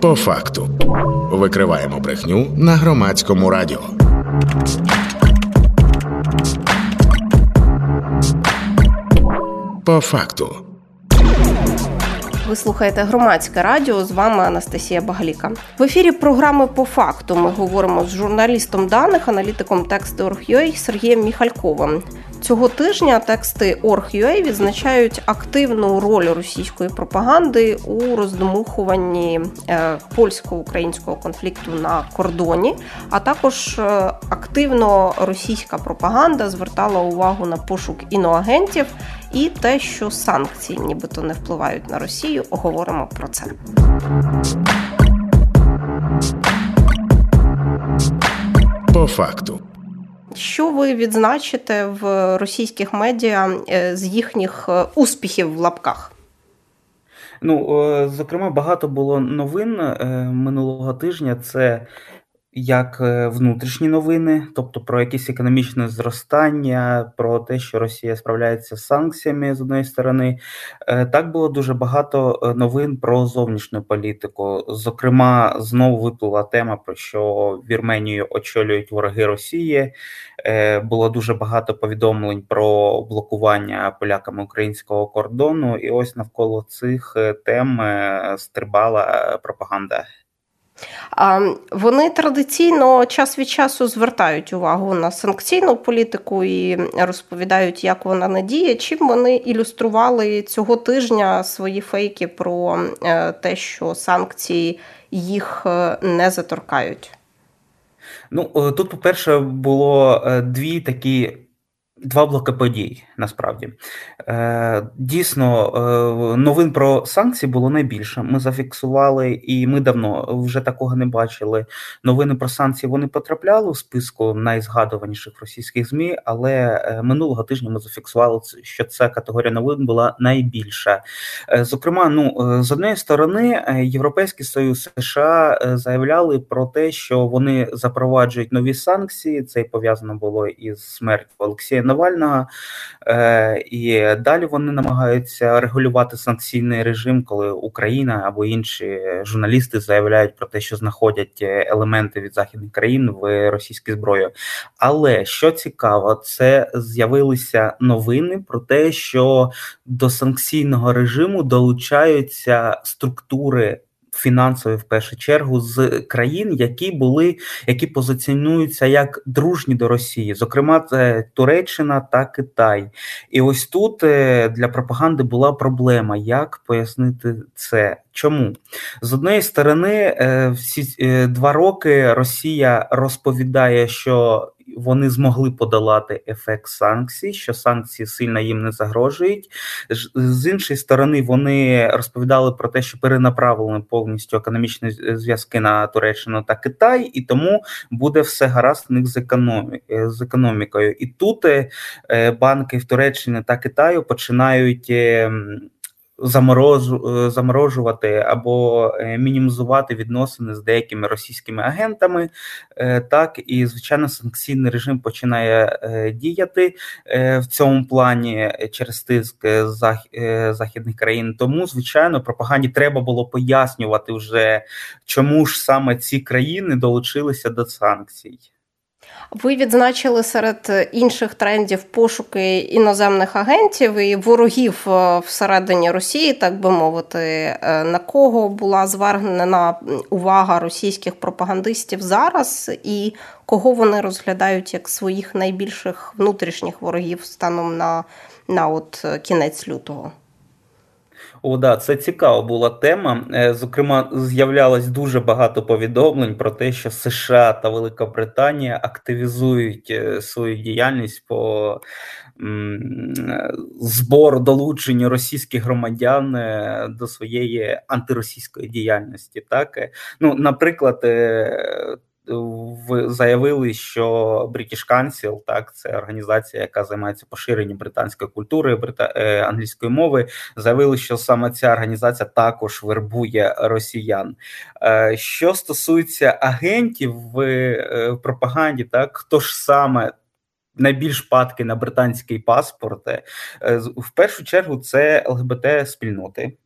По факту викриваємо брехню на громадському радіо. По факту. Ви слухаєте громадське радіо. З вами Анастасія Багаліка. В ефірі програми по факту ми говоримо з журналістом даних, аналітиком тексту Орг.ua Сергієм Міхальковим. Цього тижня тексти Org.ua відзначають активну роль російської пропаганди у роздмухуванні е, польсько-українського конфлікту на кордоні. А також е, активно російська пропаганда звертала увагу на пошук іноагентів і те, що санкції, нібито не впливають на Росію. Говоримо про це. По факту. Що ви відзначите в російських медіа е, з їхніх е, успіхів в лапках? Ну, е, зокрема, багато було новин минулого тижня. Це як е, внутрішні новини, тобто про якесь економічне зростання, про те, що Росія справляється з санкціями з одної сторони, е, так було дуже багато е, новин про зовнішню політику. Зокрема, знову виплила тема про що Вірменію очолюють вороги Росії. Було дуже багато повідомлень про блокування поляками українського кордону, і ось навколо цих тем стрибала пропаганда. Вони традиційно час від часу звертають увагу на санкційну політику і розповідають, як вона надіє. Чим вони ілюстрували цього тижня свої фейки про е, те, що санкції їх е, не заторкають? Ну е, тут, по-перше, було дві такі Два блоки подій насправді Е, дійсно е, новин про санкції було найбільше. Ми зафіксували, і ми давно вже такого не бачили. Новини про санкції вони потрапляли у списку найзгадуваніших російських змі, але е, минулого тижня ми зафіксували, що ця категорія новин була найбільша. Е, зокрема, ну е, з однієї сторони, Європейський Союз США заявляли про те, що вони запроваджують нові санкції. Це пов'язано було із смертю Олексія. Навального, е, і далі вони намагаються регулювати санкційний режим, коли Україна або інші журналісти заявляють про те, що знаходять елементи від західних країн в російській зброї. Але що цікаво, це з'явилися новини про те, що до санкційного режиму долучаються структури фінансові в першу чергу з країн, які були, які позиціонуються як дружні до Росії, зокрема, Туреччина та Китай. І ось тут е, для пропаганди була проблема, як пояснити це. Чому з однієї сторони, е, всі е, два роки Росія розповідає, що вони змогли подолати ефект санкцій, що санкції сильно їм не загрожують. З іншої сторони, вони розповідали про те, що перенаправили повністю економічні зв'язки на Туреччину та Китай, і тому буде все гаразд в них з з економікою. І тут е, банки в Туреччині та Китаю починають. Заморожу, е, заморожувати або е, мінімізувати відносини з деякими російськими агентами, е, так і звичайно санкційний режим починає діяти в цьому плані через тиск західних країн. Тому, звичайно, пропаганді треба було пояснювати вже, чому ж саме ці країни долучилися до санкцій. Ви відзначили серед інших трендів пошуки іноземних агентів і ворогів е, всередині Росії, так би мовити, е, на кого була звернена увага російських пропагандистів зараз, і кого вони розглядають як своїх найбільших внутрішніх ворогів станом на, на от е, кінець лютого. О, да, це цікава була тема. Е, зокрема, з'являлось дуже багато повідомлень про те, що США та Велика Британія активізують е, свою діяльність по збору долученню російських громадян е, до своєї антиросійської діяльності. Так, ну, наприклад заявили, що British Council, так це організація, яка займається поширенням британської культури, брита... Е, англійської мови, заявили, що саме ця організація також вербує росіян. Е, що стосується агентів в е, пропаганді, так хто ж саме. Найбільш падки на британський паспорт в першу чергу це ЛГБТ спільноти,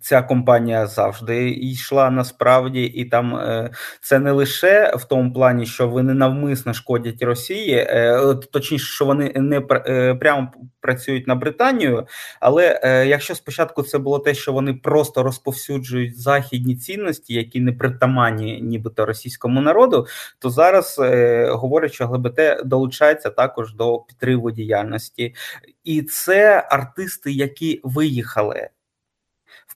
Ця компанія завжди йшла насправді, і там е, це не лише в тому плані, що вони навмисно шкодять Росії, е, точніше, що вони не е, прямо працюють на Британію. Але якщо спочатку це було те, що вони просто розповсюджують західні цінності, які не притаманні, нібито російському народу, то зараз говорять, що ГЛБТ долучається також до підтриму діяльності, і це артисти, які виїхали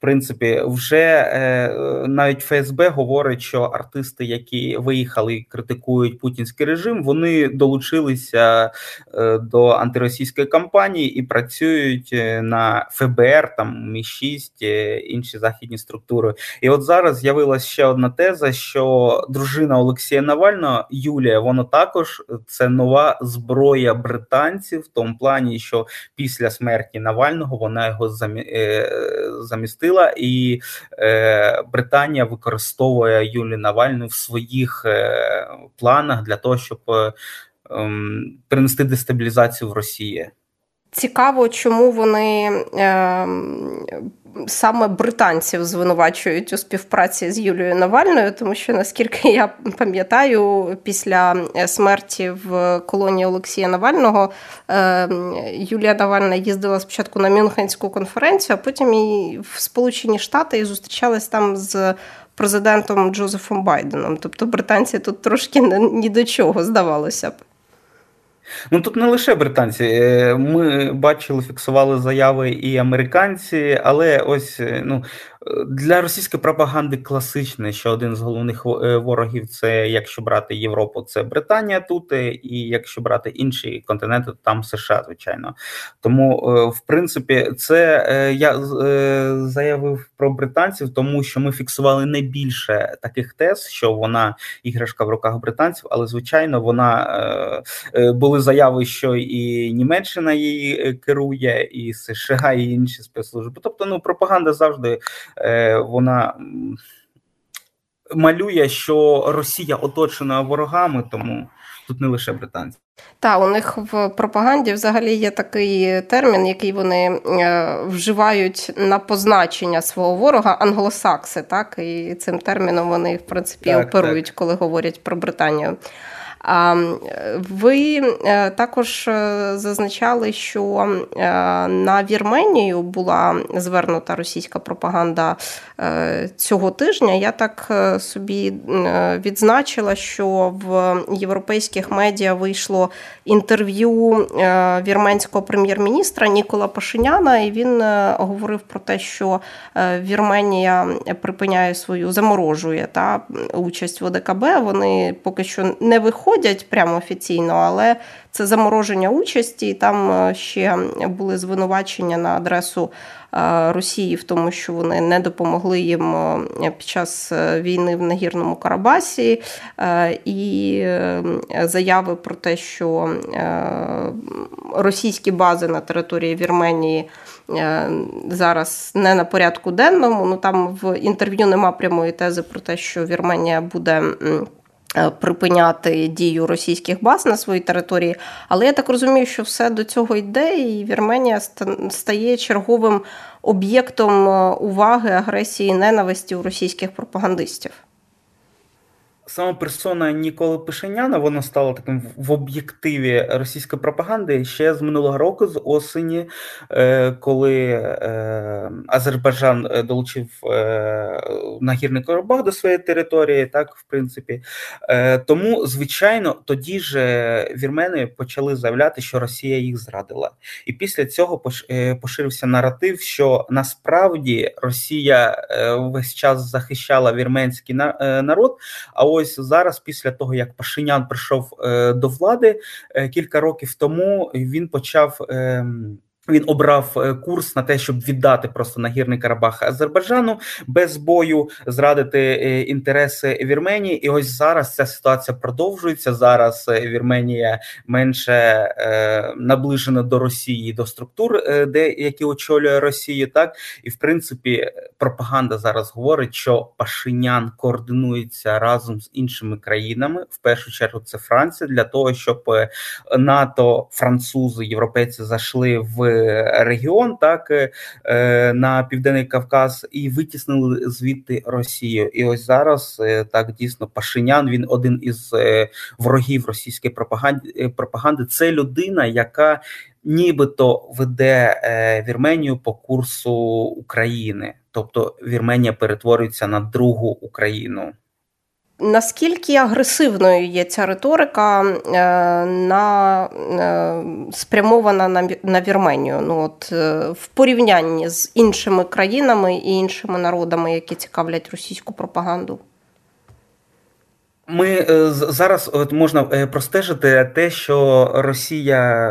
принципі, вже е, навіть ФСБ говорить, що артисти, які виїхали і критикують путінський режим, вони долучилися е, до антиросійської кампанії і працюють е, на ФБР, там Мі 6 інші західні структури. І от зараз з'явилася ще одна теза: що дружина Олексія Навального Юлія, воно також це нова зброя британців в тому плані, що після смерті Навального вона його замістила сила, і е, Британія використовує Юлі Навальну в своїх е, планах для того, щоб е, е, принести дестабілізацію в Росії. Цікаво, чому вони е, саме британців звинувачують у співпраці з Юлією Навальною, тому що наскільки я пам'ятаю, після смерті в колонії Олексія Навального е, Юлія Навальна їздила спочатку на Мюнхенську конференцію, а потім і в Сполучені Штати і зустрічалась там з. Президентом Джозефом Байденом, тобто британці тут трошки ні до чого здавалося б. Ну тут не лише британці. Е, ми бачили, фіксували заяви і американці, але ось е, ну для російської пропаганди класичне, що один з головних е, ворогів це якщо брати Європу, це Британія тут, і якщо брати інші континенти, то там США, звичайно. Тому, в принципі, це я заявив про британців, тому що ми фіксували найбільше таких тез, що вона іграшка в руках британців, але звичайно, вона були заяви, що і Німеччина її е, керує, і США, і інші спецслужби. Тобто, ну пропаганда завжди е, вона. Малює, що Росія оточена ворогами, тому тут не лише британці. Так, у них в пропаганді взагалі є такий термін, який вони е, вживають на позначення свого ворога англосакси. Так, і цим терміном вони в принципі так, оперують, так. коли говорять про Британію. Ви е, також е, зазначали, що е, на Вірменію була звернута російська пропаганда цього тижня. Я так собі відзначила, що в європейських медіа вийшло інтерв'ю вірменського прем'єр-міністра Нікола Пашиняна, і він говорив про те, що Вірменія припиняє свою заморожує та участь в ОДКБ. Вони поки що не виходять виходять прямо офіційно, але це замороження участі. І там е, ще були звинувачення на адресу е, Росії в тому, що вони не допомогли їм е, під час війни в Нагірному Карабасі, і заяви про те, що російські бази на території Вірменії. Зараз не на порядку денному. Ну там в інтерв'ю нема прямої тези про те, що Вірменія буде припиняти дію російських баз на своїй території, але я так розумію, що все до цього йде, і Вірменія стає черговим об'єктом е, уваги агресії і ненависті у російських пропагандистів. Саме персона Ніколи Пишеняна вона стала таким в об'єктиві російської пропаганди ще з минулого року, з осені, е, коли е, Азербайджан е, долучив нагірний Карабах до своєї території, так в принципі. Тому, звичайно, тоді ж вірмени почали заявляти, що Росія їх зрадила, і після цього поширився наратив, що насправді Росія весь час захищала вірменський народ. а ось зараз, після того як Пашинян прийшов е, до влади е, кілька років тому, він почав. Він обрав е, курс на те, щоб віддати просто нагірний Карабах Азербайджану без бою, зрадити е, інтереси Вірменії. І ось зараз ця ситуація продовжується. Зараз е, Вірменія менше е, наближена до Росії, до структур, де які очолює Росію. Так і в принципі пропаганда зараз говорить, що Пашинян координується разом з іншими країнами. В першу чергу це Франція для того, щоб НАТО, французи, європейці зайшли в. Регіон, так на південний Кавказ, і витіснили звідти Росію. І ось зараз так дійсно Пашинян. Він один із ворогів російської пропаганди. Пропаганди це людина, яка нібито веде Вірменію по курсу України, тобто Вірменія перетворюється на другу Україну. Наскільки агресивною є ця риторика е, на е, спрямована на на Вірменію? Ну от е, в порівнянні з іншими країнами і іншими народами, які цікавлять російську пропаганду? Ми е, зараз от можна е, простежити те, що Росія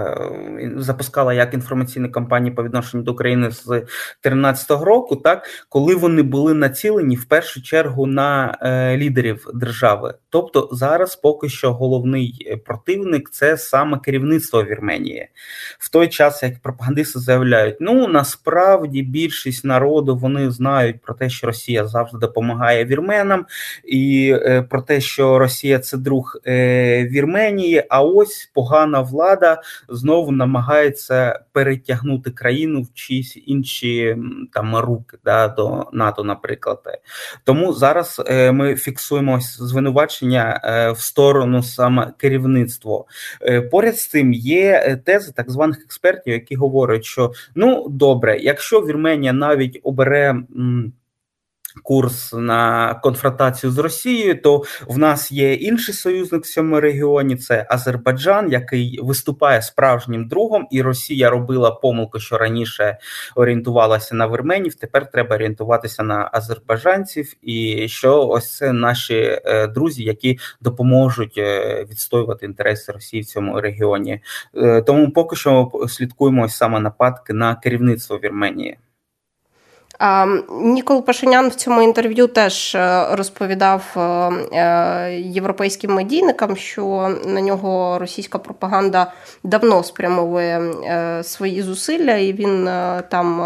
е, запускала як інформаційні кампанії по відношенню до України з 2013 року, так коли вони були націлені в першу чергу на лідерів держави. Тобто зараз поки що головний противник це саме керівництво Вірменії. В той час як пропагандисти заявляють, ну насправді більшість народу вони знають про те, що Росія завжди допомагає вірменам, і про те, що Росія це друг е, Вірменії. А ось погана влада знову намагається перетягнути країну в чиїсь інші там руки да, до НАТО, наприклад. Тому зараз е, ми фіксуємо звинувачення е, в сторону саме керівництва. Поряд з цим є тези так званих експертів, які говорять, що ну добре, якщо Вірменія навіть обере курс на конфронтацію з Росією, то в нас є інший союзник в цьому регіоні. Це Азербайджан, який виступає справжнім другом, і Росія робила помилку, що раніше орієнтувалася на Вірменів. Тепер треба орієнтуватися на азербайджанців, і що ось це наші е, друзі, які допоможуть е, відстоювати інтереси Росії в цьому регіоні. Е, тому поки що слідкуємо саме нападки на керівництво Вірменії. Нікол Пашинян в цьому інтерв'ю теж е, розповідав е, е, європейським медійникам, що на нього російська пропаганда давно спрямовує свої зусилля, і він там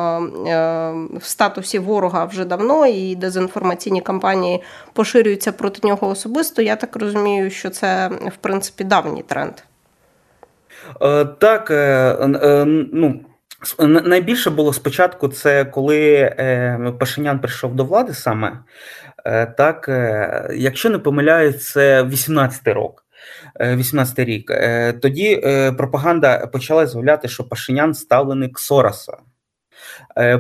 в статусі ворога вже давно, і дезінформаційні кампанії поширюються проти нього особисто. Я так розумію, що це в принципі давній тренд. Так, ну. Найбільше було спочатку, це коли е, Пашинян прийшов до влади саме. Е, так, е, Якщо не помиляюсь, це 18-й рік. 18 рік. Тоді пропаганда почала заявляти, що Пашинян ставленик Сороса.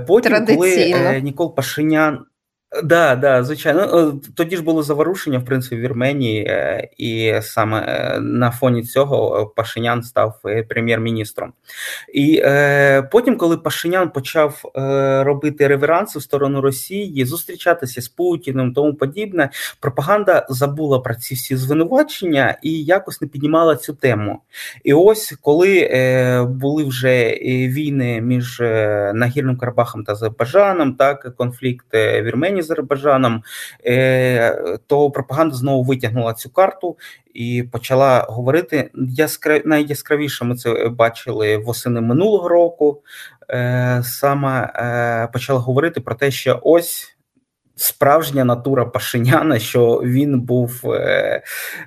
Потім, коли Нікол Пашинян Да, да, звичайно. Е, тоді ж було заворушення, в принципі, в Вірменії, е, і саме е, на фоні цього Пашинян став прем'єр-міністром. І потім, коли Пашинян почав робити реверанси в сторону Росії, зустрічатися з Путіним, тому подібне, пропаганда забула про ці всі звинувачення і якось не піднімала цю тему. І ось коли були вже війни між Нагірним Карабахом та Азербайджаном, так конфлікт Вірменії. Азербайджаном, е, то пропаганда знову витягнула цю карту і почала говорити. Найяскравіше ми це бачили восени минулого року. Е, саме е, почала говорити про те, що ось. Справжня натура Пашиняна, що він був е,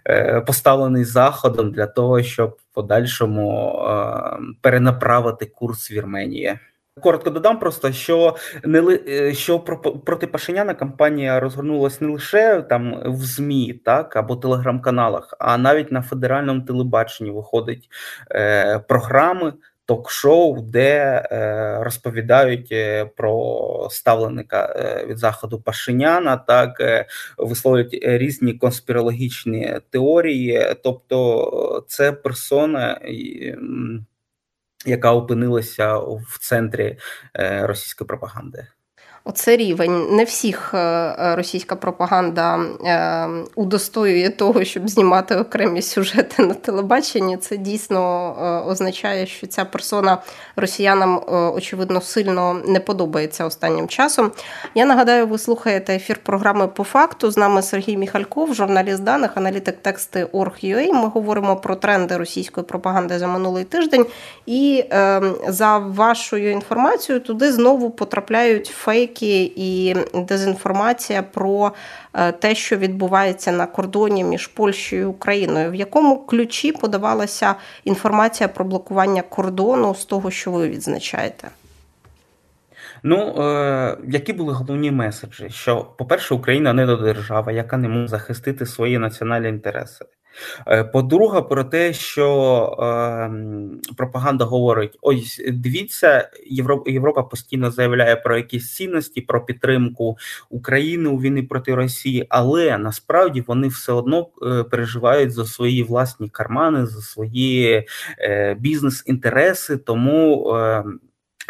е, поставлений заходом для того, щоб в подальшому е, перенаправити курс Вірменії. Коротко додам просто, що не е, що проти Пашиняна кампанія розгорнулася не лише там в ЗМІ, так або телеграм-каналах, а навіть на федеральному телебаченні виходять е, програми. Ток-шоу, де е, розповідають е, про ставленика е, від заходу Пашиняна, так е, висловлюють різні конспірологічні теорії. Тобто, це персона яка опинилася в центрі е, російської пропаганди. Оце рівень. Не всіх е, е, російська пропаганда е, удостоює того, щоб знімати окремі сюжети на телебаченні. Це дійсно означає, що ця персона росіянам очевидно сильно не подобається останнім часом. Я нагадаю, ви слухаєте ефір програми по факту. З нами Сергій Міхальков, журналіст даних, аналітик тексти Орг.ua. Ми говоримо про тренди російської пропаганди за минулий тиждень. І за вашою інформацією туди знову потрапляють фейк фейки і дезінформація про е, те, що відбувається на кордоні між Польщею і Україною. В якому ключі подавалася інформація про блокування кордону з того, що ви відзначаєте? Ну, е, які були головні меседжі? Що, по-перше, Україна не до держава, яка не може захистити свої національні інтереси. Е, по-друге, про те, що е, пропаганда говорить: ось дивіться, Європа, Європа постійно заявляє про якісь цінності, про підтримку України у війни проти Росії, але насправді вони все одно е, переживають за свої власні кармани, за свої е, бізнес-інтереси, тому. Е,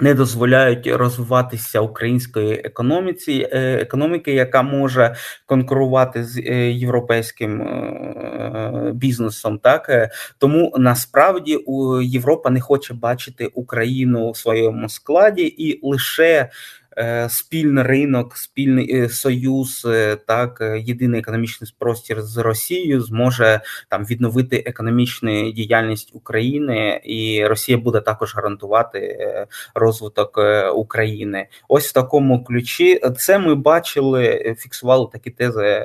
не дозволяють розвиватися української економіці, е, економіки, яка може конкурувати з е, європейським е, бізнесом. Так тому насправді Європа не хоче бачити Україну в своєму складі і лише спільний ринок, спільний е, союз, е, так єдиний економічний простір з Росією зможе там відновити економічну діяльність України, і Росія буде також гарантувати розвиток України. Ось в такому ключі це ми бачили, фіксували такі тези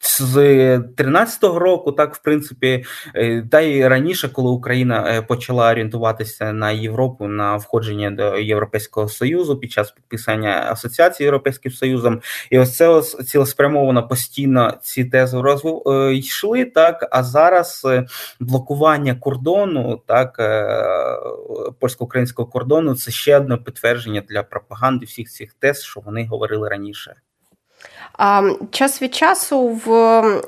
з 13-го року, так в принципі, е, та й раніше, коли Україна е, почала орієнтуватися на Європу на входження до Європейського союзу під час підписання асоціації Європейським Союзом, і ось це ось цілеспрямовано постійно ці тези розвив е, йшли. Так а зараз блокування кордону, так польсько-українського кордону, це ще одне підтвердження для пропаганди всіх цих тез, що вони говорили раніше. Час від часу в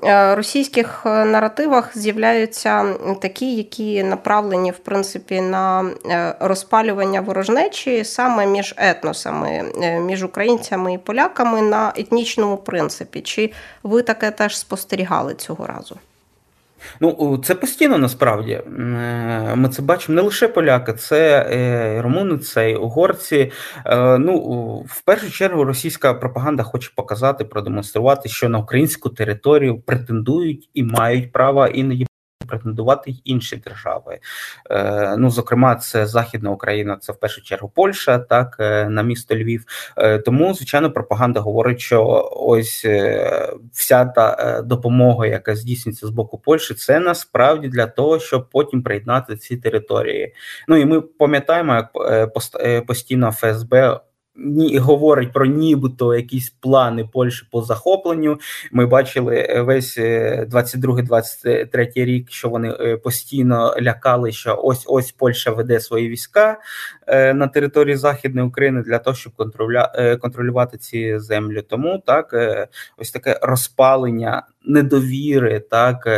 е, російських наративах з'являються такі, які направлені в принципі на е, розпалювання ворожнечі саме між етносами, е, між українцями і поляками на етнічному принципі. Чи ви таке теж спостерігали цього разу? Ну, це постійно насправді. Е, ми це бачимо не лише поляки, це е, румуни, це і угорці. Е, ну, в першу чергу, російська пропаганда хоче показати, продемонструвати, що на українську територію претендують і мають право іноді претендувати й інші держави. Е, ну, зокрема, це Західна Україна, це в першу чергу Польща, так е, на місто Львів. Е, тому, звичайно, пропаганда говорить, що ось вся та допомога, яка здійснюється з боку Польщі, це насправді для того, щоб потім приєднати ці території. Ну і ми пам'ятаємо, як постійно ФСБ ні говорить про нібито якісь плани Польщі по захопленню. Ми бачили е, весь 22-23 е, рік, що вони е, постійно лякали, що ось ось Польща веде свої війська на території Західної України для того, щоб контролювати ці землі. Тому так ось таке розпалення недовіри, так.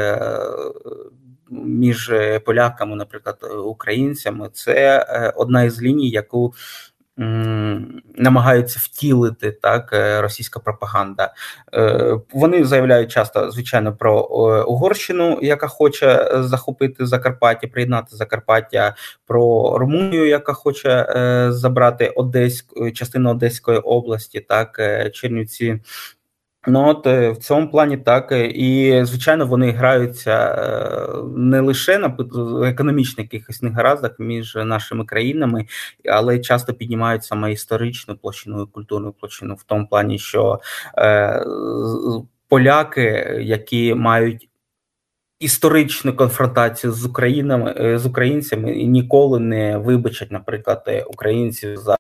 Між поляками, наприклад, українцями, це одна із ліній, яку намагаються втілити так е, російська пропаганда. Е, вони заявляють часто, звичайно, про Угорщину, яка хоче захопити Закарпаття, приєднати Закарпаття, про Румунію, яка хоче е, забрати Одеську частину Одеської області, так Чернівці. Ну от е, в цьому плані так. Е, і звичайно вони граються е, не лише на економічних якихось негараздах між нашими країнами, але часто піднімають саме історичну площину і культурну площину в тому плані, що е, поляки, які мають історичну конфронтацію з Українами з українцями ніколи не вибачать, наприклад, українців за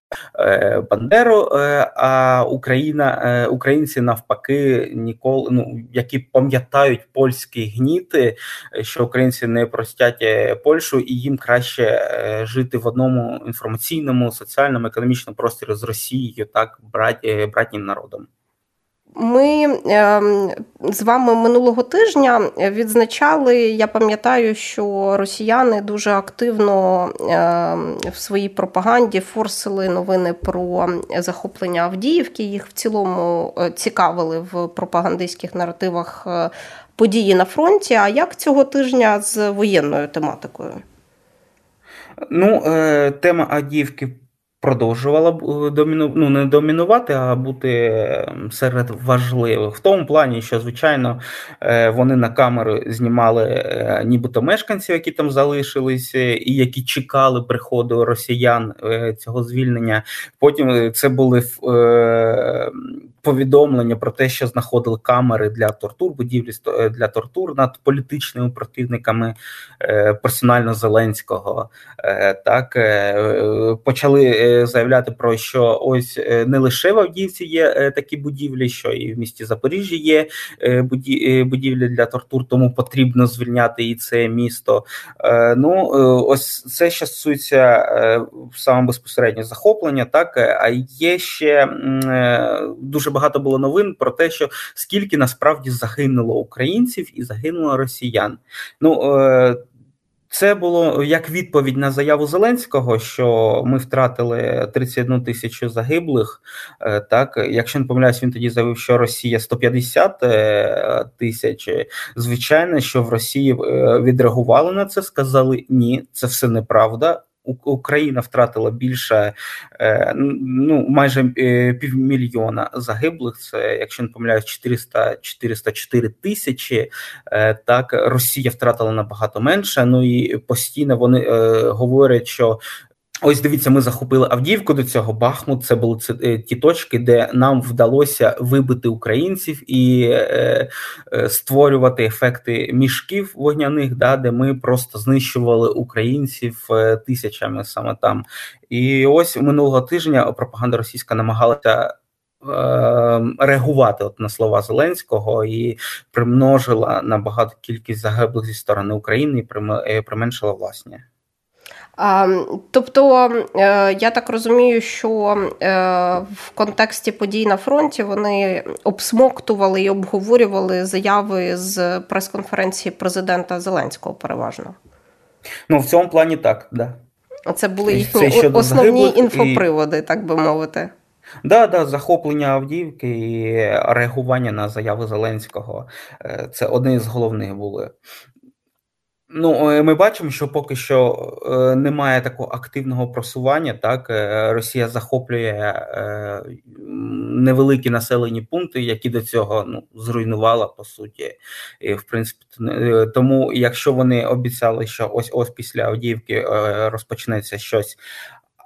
Бандеру. А Україна, українці навпаки, ніколи ну які пам'ятають польські гніти, що українці не простять Польщу, і їм краще жити в одному інформаційному, соціальному, економічному просторі з Росією, так брать братнім народом. Ми ем, з вами минулого тижня відзначали. Я пам'ятаю, що росіяни дуже активно ем, в своїй пропаганді форсили новини про захоплення Авдіївки. Їх в цілому е, цікавили в пропагандистських наративах е, події на фронті. А як цього тижня з воєнною тематикою? Ну, е, тема Авдіївки продовжувала б доміну... ну, не домінувати, а бути ем, серед важливих в тому плані, що звичайно вони на камеру знімали нібито мешканців, які там залишилися, і які чекали приходу росіян цього звільнення. Потім це були повідомлення про те, що знаходили камери для тортур, будівлі е, для тортур над політичними противниками е, персонально Зеленського. Е, так почали заявляти про що ось не лише в Авдіївці є такі будівлі, що і в місті Запоріжжі є будівлі для тортур, тому потрібно звільняти і це місто. Ну ось це що стосується саме безпосередньо захоплення, так а є ще дуже багато було новин про те, що скільки насправді загинуло українців і загинуло росіян. Ну е, це було як відповідь на заяву Зеленського, що ми втратили 31 тисячу загиблих. Е, так, якщо не помиляюсь, він тоді заявив, що Росія 150 е, тисяч. Звичайно, що в Росії відреагували на це, сказали ні, це все неправда. Україна втратила більше е, ну майже е, півмільйона загиблих. Це якщо не помиляюсь, 400 404 тисячі. Е, так Росія втратила набагато менше. Ну і постійно вони говорять, що Ось дивіться, ми захопили Авдіївку до цього. Бахмут це були е, ті точки, де нам вдалося вибити українців і е, е, створювати ефекти мішків вогняних, да, де ми просто знищували українців е, тисячами саме там. І ось минулого тижня пропаганда російська намагалася. Е, реагувати от на слова Зеленського і примножила набагато кількість загиблих зі сторони України і применшила власні. Тобто е, я так розумію, що е, в контексті подій на фронті вони обсмоктували і обговорювали заяви з прес-конференції президента Зеленського переважно. Ну, в цьому плані так, да. Це були їхні основні інфоприводи, і... так би мовити. Да, да, захоплення Авдіївки і реагування на заяви Зеленського е, це одне з головних були. Ну, е, ми бачимо, що поки що е, немає такого активного просування. Так е, Росія захоплює невеликі населені пункти, які до цього ну зруйнувала по суті. І, В принципі, тому, якщо вони обіцяли, що ось ось після Авдіївки розпочнеться щось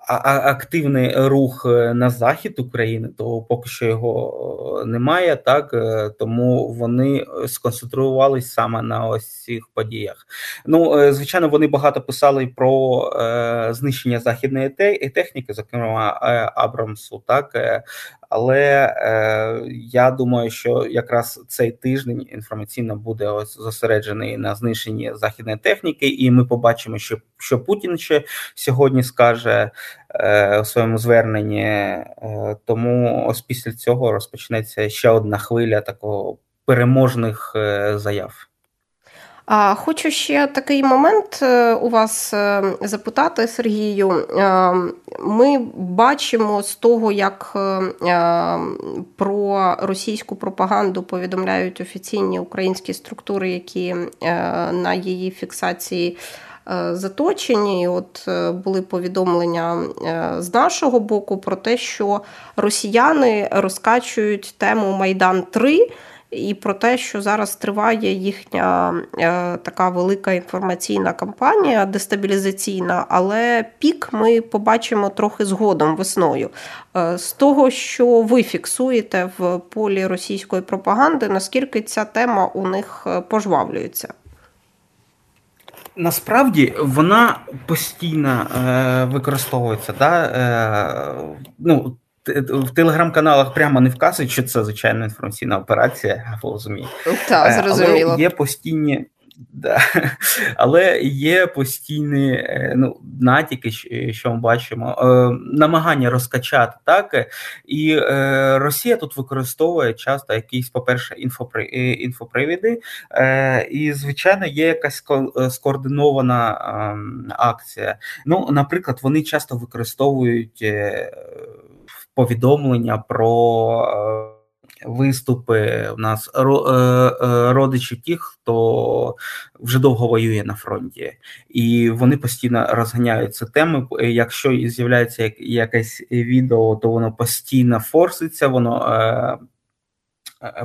активний рух е, на захід України, то поки що його е, немає, так е, тому вони сконцентрувалися саме на ось цих подіях. Ну звичайно, вони багато писали про знищення західної техніки, зокрема Абрамсу, так але е, я думаю, що якраз цей тиждень інформаційно буде ось зосереджений на знищенні західної техніки, і ми побачимо, що що Путін ще сьогодні скаже е, у своєму зверненні. Е, тому ось після цього розпочнеться ще одна хвиля такого переможних е, заяв. Хочу ще такий момент е, у вас е, запитати, Сергію. Е, ми бачимо з того, як про російську пропаганду повідомляють офіційні українські структури, які на її фіксації. Заточені, от були повідомлення з нашого боку про те, що росіяни розкачують тему Майдан 3 і про те, що зараз триває їхня е, така велика інформаційна кампанія дестабілізаційна, але пік ми побачимо трохи згодом весною. Е, з того, що ви фіксуєте в полі російської пропаганди, наскільки ця тема у них е, пожвавлюється? Насправді вона постійно е, використовується. Да? Е, ну, в телеграм-каналах прямо не вказують, що це звичайна інформаційна операція, розумієте. Так, зрозуміло. Але є постійні. Да. Але є постійні е, ну, натяки, що ми бачимо, е, намагання розкачати так. І е, Росія тут використовує часто якісь, по-перше, інфопривіди, і, звичайно, є якась скоординована ем, акція. Ну, Наприклад, вони часто використовують повідомлення про виступи у нас родичів тих, хто вже довго воює на фронті, і вони постійно розганяють ці теми. Якщо з'являється якесь відео, то воно постійно форситься, воно Е,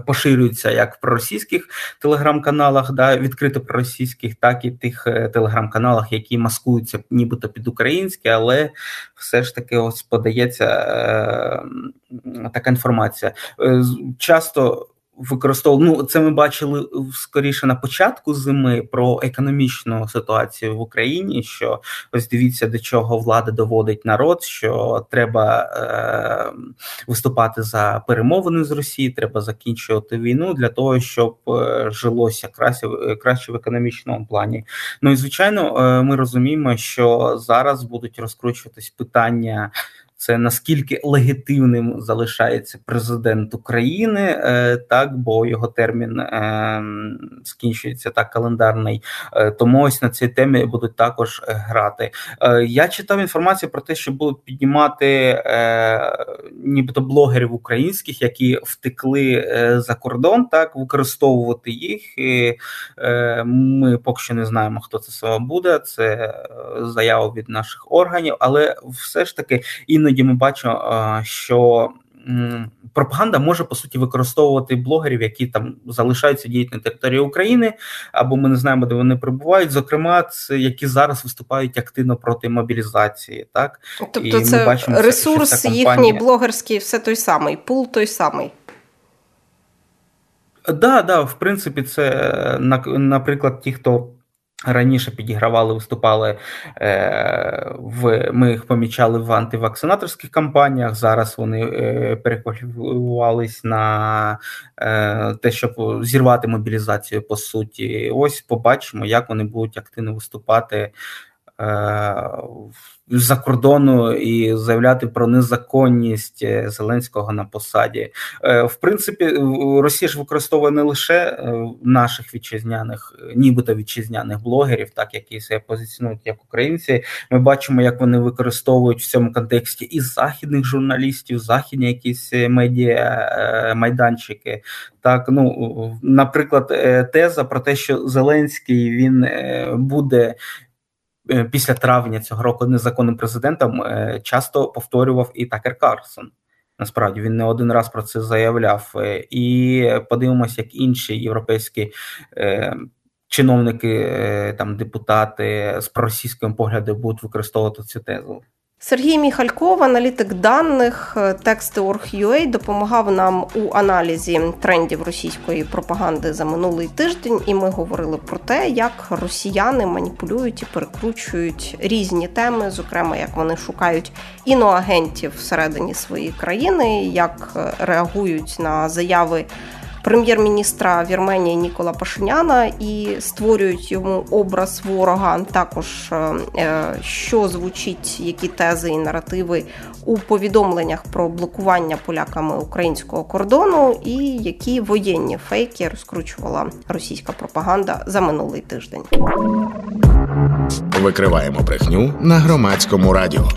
поширюються як в проросійських телеграм-каналах, да, відкрито проросійських, так і тих е, телеграм-каналах, які маскуються нібито під українське, але все ж таки ось подається е, така інформація. Е, часто використовували, ну це ми бачили скоріше на початку зими про економічну ситуацію в Україні. Що ось дивіться, до чого влада доводить народ, що треба е, виступати за перемовини з Росії, треба закінчувати війну для того, щоб е, жилося краще краще в економічному плані. Ну і звичайно, е, ми розуміємо, що зараз будуть розкручуватись питання це наскільки легітимним залишається президент України, е, так бо його термін е, скінчується так календарний. Е, тому ось на цій темі будуть також грати. Я читав інформацію про те, що будуть піднімати нібито блогерів українських, які втекли за кордон, так використовувати їх. І Ми поки що не знаємо, хто це саме буде. Це заява від наших органів, але все ж таки іноді іноді ми бачимо, що пропаганда може по суті використовувати блогерів, які там залишаються діяти на території України, або ми не знаємо, де вони перебувають. Зокрема, це які зараз виступають активно проти мобілізації. Так тобто, І це ми бачимо, ресурс що компанія... їхній блогерський, все той самий, пул той самий. Да, да, в принципі, це наприклад, ті, хто Раніше підігравали, виступали е, в ми їх помічали в антивакцинаторських кампаніях. Зараз вони е, перекваліфікувались на е, те, щоб зірвати мобілізацію. По суті, ось побачимо, як вони будуть активно виступати з-за кордону і заявляти про незаконність е, Зеленського на посаді. Е, в принципі, Росія ж використовує не лише наших вітчизняних, нібито вітчизняних блогерів, так які себе позиціонують як українці. Ми бачимо, як вони використовують в цьому контексті і західних журналістів, західні якісь медіа майданчики. Так, ну наприклад, теза про те, що Зеленський він буде. Е, після травня цього року незаконним президентом е, часто повторював і Такер Карсон. Насправді він не один раз про це заявляв. Е, і подивимося, як інші європейські чиновники, там депутати з проросійським поглядом будуть використовувати цю тезу. Сергій Міхальков, аналітик даних е, Тексти.org.ua, допомагав нам у аналізі трендів російської пропаганди за минулий тиждень, і ми говорили про те, як росіяни маніпулюють і перекручують різні теми, зокрема як вони шукають іноагентів всередині своєї країни, як е, реагують на заяви прем'єр-міністра Вірменії Нікола Пашиняна і створюють йому образ ворога. Також е, е, що звучить, які тези і наративи у повідомленнях про блокування поляками українського кордону, і які воєнні фейки розкручувала російська пропаганда за минулий тиждень. Викриваємо брехню на громадському радіо.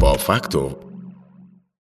По факту.